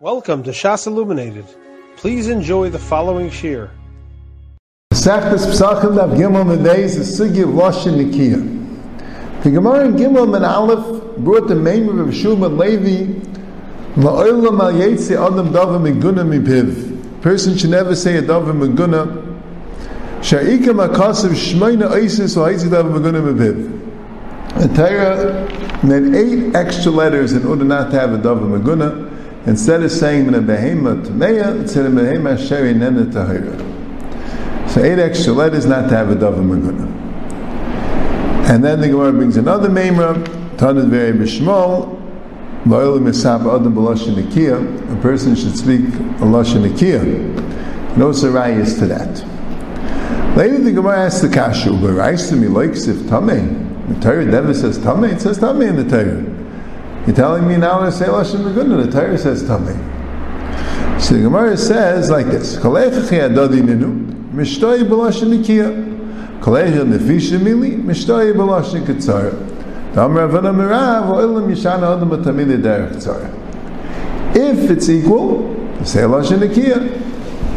Welcome to Shas Illuminated. Please enjoy the following shir. Sechtes Psachim Dav Gimel Medeis is Sugi of Lashon Nikiya. The Gemara in Gimel and Aleph brought the name of Shulman Levi La'olam al Yetzi Adam Davar Meguna Mipiv. Person should never say a Davar Meguna Sha'ika Makasav Shmeina Isis or Haitzi Davar Meguna Mipiv. The Torah made eight extra letters in order not to have a Davar Meguna Instead of saying "Mina behema tmeya," it said "Behema sheri nene tahira." So eight extra letters not to have a davar maguna. And then the Gemara brings another memra, Tanad very bishmol, loyal misab adam b'lashon nikia. A person should speak a lashon nikia. No sarayas to that. Later the Gemara asks the kashu, but to me like if tamei. The Torah never says tamei; it says tamei in the Torah. You're telling me now to say Lashon Meguna. The Torah says Tamei. So the Gemara says like this: ninu mishtoi b'lashon nefisha mili mishtoi b'lashon mirav oilam yishana adam derech tzara. If it's equal, say Lashon nikia.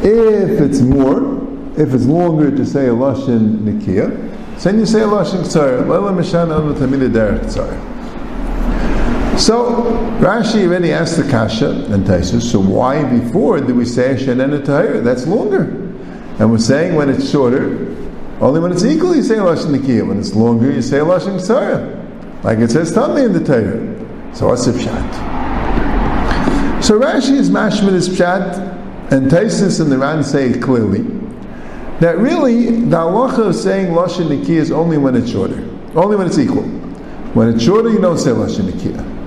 If it's more, if it's longer to say Lashon nikia, then you say Lashon katzara. Oilam yishana adam atamili derech tzara. So Rashi already asked the kasha and Taisus. So why before did we say Shanena Tahira? That's longer, and we're saying when it's shorter, only when it's equal you say Lashon Nikiya. When it's longer you say Lashon Ksara, like it says Tami in the Torah. So the pshat? So Rashi is mashman is pshat, and Taisus and the Ran say it clearly that really the halacha of saying Lashon Nikiya is only when it's shorter, only when it's equal. When it's shorter, you don't say Lashon Nikiya.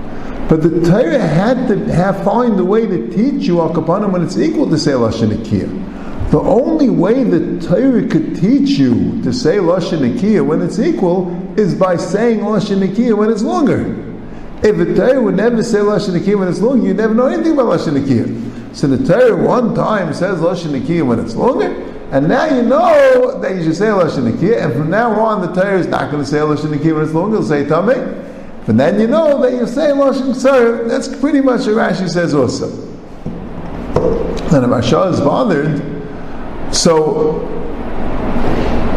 But the Torah had to have find a way to teach you Al Kapanim when it's equal to say Lashon Nikiyah. The only way the Torah could teach you to say Lashon Nikiyah when it's equal is by saying Lashon Nikiyah when it's longer. If the Torah would never say Lashon Nikiyah when it's longer, you'd never know anything about Lashon Nikiyah. So the Torah one time says Lashon Nikiyah when it's longer, and now you know that you should say Lashon Nikiyah, and from now on the Torah is not going to say Lashon Nikiyah when it's longer, it'll say Tameh. But then you know that you say Lashon Ksar, that's pretty much what Rashi says also. And if Asha is bothered, so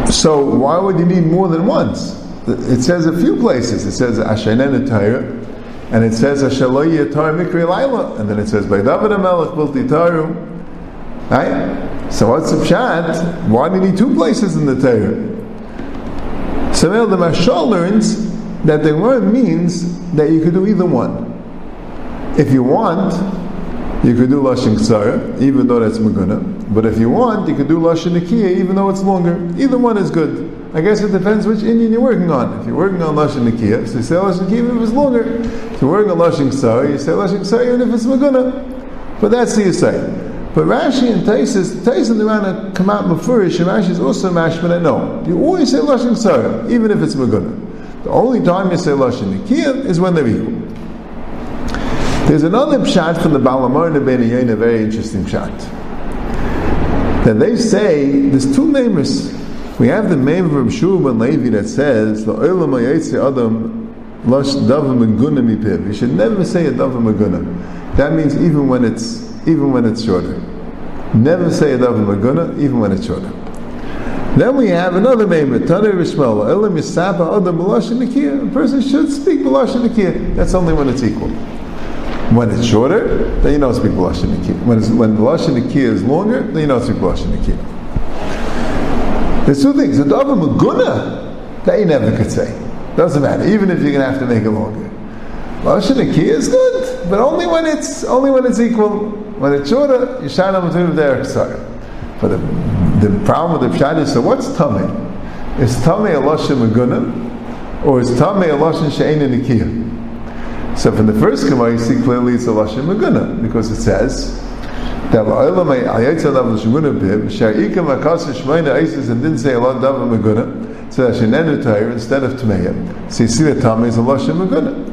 so why would you need more than once? It says a few places. It says Ashanen Torah, and it says Ashaloyi Tar Mikri Laila, and then it says by David Amelech Bilti Taru. Right? So what's the pshat? Why do you need two places in the Torah? So the Mashal learns that the word means that you could do either one. If you want, you could do Lashon Ksara, even though that's Maguna. But if you want, you could do Lashon Nikiya, even though it's longer. Either one is good. I guess it depends which Indian you're working on. If you're working on Lashon Nikiya, so you say Lashon Nikiya even if it's longer. If you're working on Lashon Ksara, you say Lashon Ksara even if it's Maguna. But that's the say. But Rashi and Taisus, Taisus and the Rana come out Mufurish, and Rashi is also mashman. No, you always say Lashon Ksara, even if it's Maguna. The only time you say Lashon Nikiyah is when they're equal. There's another pshat from the Balamar Nebein a very interesting pshat. That they say there's two namers. We have the name of Rabbi ben Levi that says the Adam Lash Dava. You should never say a Dava Meguna. That means even when it's even when it's shorter. Never say a Dava Meguna, even when it's shorter. Then we have another name, Tanu Rishmel, Elam Yisaba Adam B'Lashon A person should speak B'Lashon That's only when it's equal. When it's shorter, then you don't speak B'Lashon When, it's, when B'Lashon is longer, then you don't speak B'Lashon There's two things. A Dava Maguna, that you never could say. Doesn't matter, even if you're going to have to make it longer. Lashon is good, but only when it's only when it's equal. When it's shorter, Yishana Matum Derek Sarah. But the the problem with the pshat is, so what's tamei? Is tamei a lashon meguna, or is tamei a lashon she'ena nikia? So from the first Gemara, you see clearly it's a lashon meguna because it says that la'olam ayetzel dav l'shemuna bib she'ikam akasa shmeina isis and didn't say a lot dav so that she'nenu tair instead of tameya. So you see that tamei is a lashon meguna.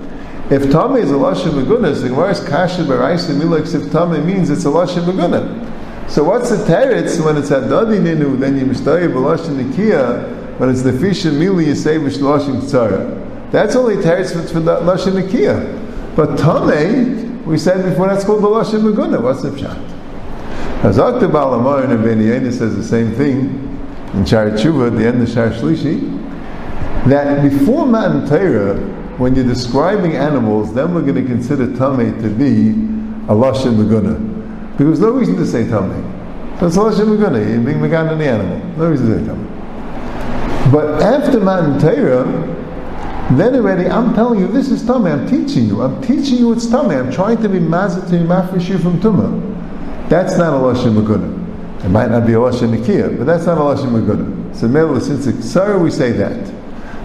If tamei is a lashon meguna, so Gemara's kasha b'raisa milak if tamei means it's a lashon meguna. So what's the teretz when it's adadi ninu? Then you mishtayim b'lashon nikia. When it's the fisha mili, you say b'shlashim tzara. That's only teretz for, lashon nikia. But tamei, We said before that's called the Lashon Maguna. What's the pshat? Hazakta Balamar and Beniyena says the same thing in Shar Tshuva at the end of Shar Shlishi. That before Matan Torah, when you're describing animals, then we're going to consider Tameh to be a Lashon Maguna. Because no reason to say Tameh. That's a Lashon Maguna. You're being Magan on the animal. No reason to say Tameh. But after Matan Torah, then already I'm telling you this is tummy. I'm teaching you. I'm teaching you it's tummy. I'm trying to be mazat to you from tumah. That's not a lashon maguna. It might not be a lashon nikia, but that's not a lashon maguna. So maybe since it's sorry we say that.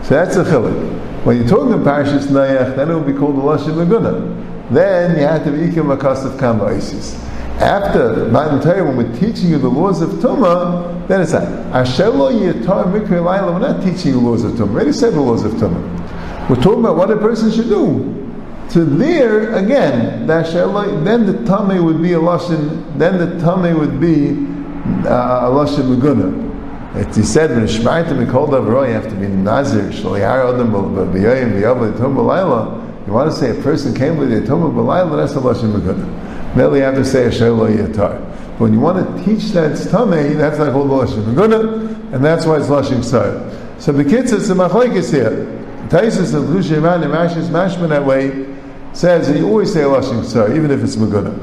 So that's a chilik. When you're talking about parashas Noach, then it will be called a lashon maguna. Then you have to be ikim of kama isis. After Matan Torah, when we're teaching you the laws of Tumah, then it's that. Ashelo Yitar Mikri Laila, we're not teaching you the laws of Tumah. We already said the laws of Tumah. We're talking about what a person should do. To there, again, then the tummy would be a lashon, then the tummy would be uh, a lashon maguna. It's he said, when Shmaitim Mikol Davro, you have to be Nazir, Shaliyar Adam, B'yayim, B'yav, Tum B'layla. You want to say a person came with a Tum B'layla, that's a lashon maguna. Merely you have to say a Shelo Yatar. But when you want to teach that tummy, that's not called lashon maguna, and that's why it's lashon ksar. So the kids, it's a machlekes here. Taisus of Lushivan and Mashis Mashman that way says that you always say Lashim Ksar, even if it's Maguna.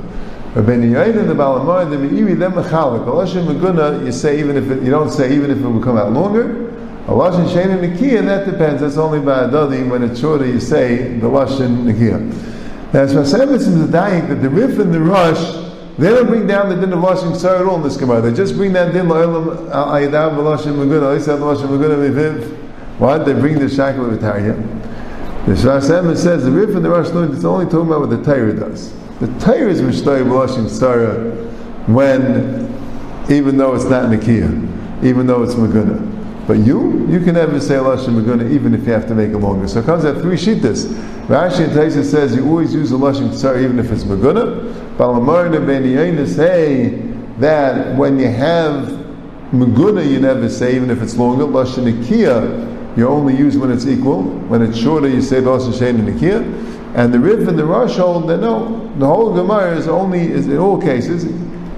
But Ben and the Balamar, the Meiri, them Mechalik. Lashim Maguna, you say even if it, you don't say even if it will come out longer. A Lashon Shein and that depends. That's only by Adadi. When it's shorter, you say the Lashon Nikia. It's Vasemis in the Daik that the Rif and the Rosh, they don't bring down the din of Lashon Ksar at all in this Gemara. They just bring that din La'olam uh, Ayadav Lashim Maguna. They said Lashim Maguna Miviv. Why did they bring the shackle of Tarya? The Shasem says the Rif and the Rosh It's only talking about what the Torah does. The Torah is Mishnah B'Lashim Sarah when, even though it's not Nikia, even though it's Maguna. But you, you can never say Lashon Maguna even if you have to make it longer. So it comes out three shittas. Rashi and Taisa says you always use a Lashon Sarah even if it's Maguna. Balamar and Ben say that when you have Maguna you never say even if it's longer. Lashon Nikia you only use when it's equal. When it's shorter, you say Los Hashem and Nikia. And the Rif and the Rosh hold that no, the whole Gemara is only, is in all cases,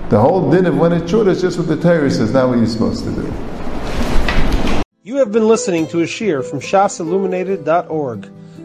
the whole din of when it's shorter is just what the Torah says, not what you're supposed to do. You have been listening to a shear from shasilluminated.org.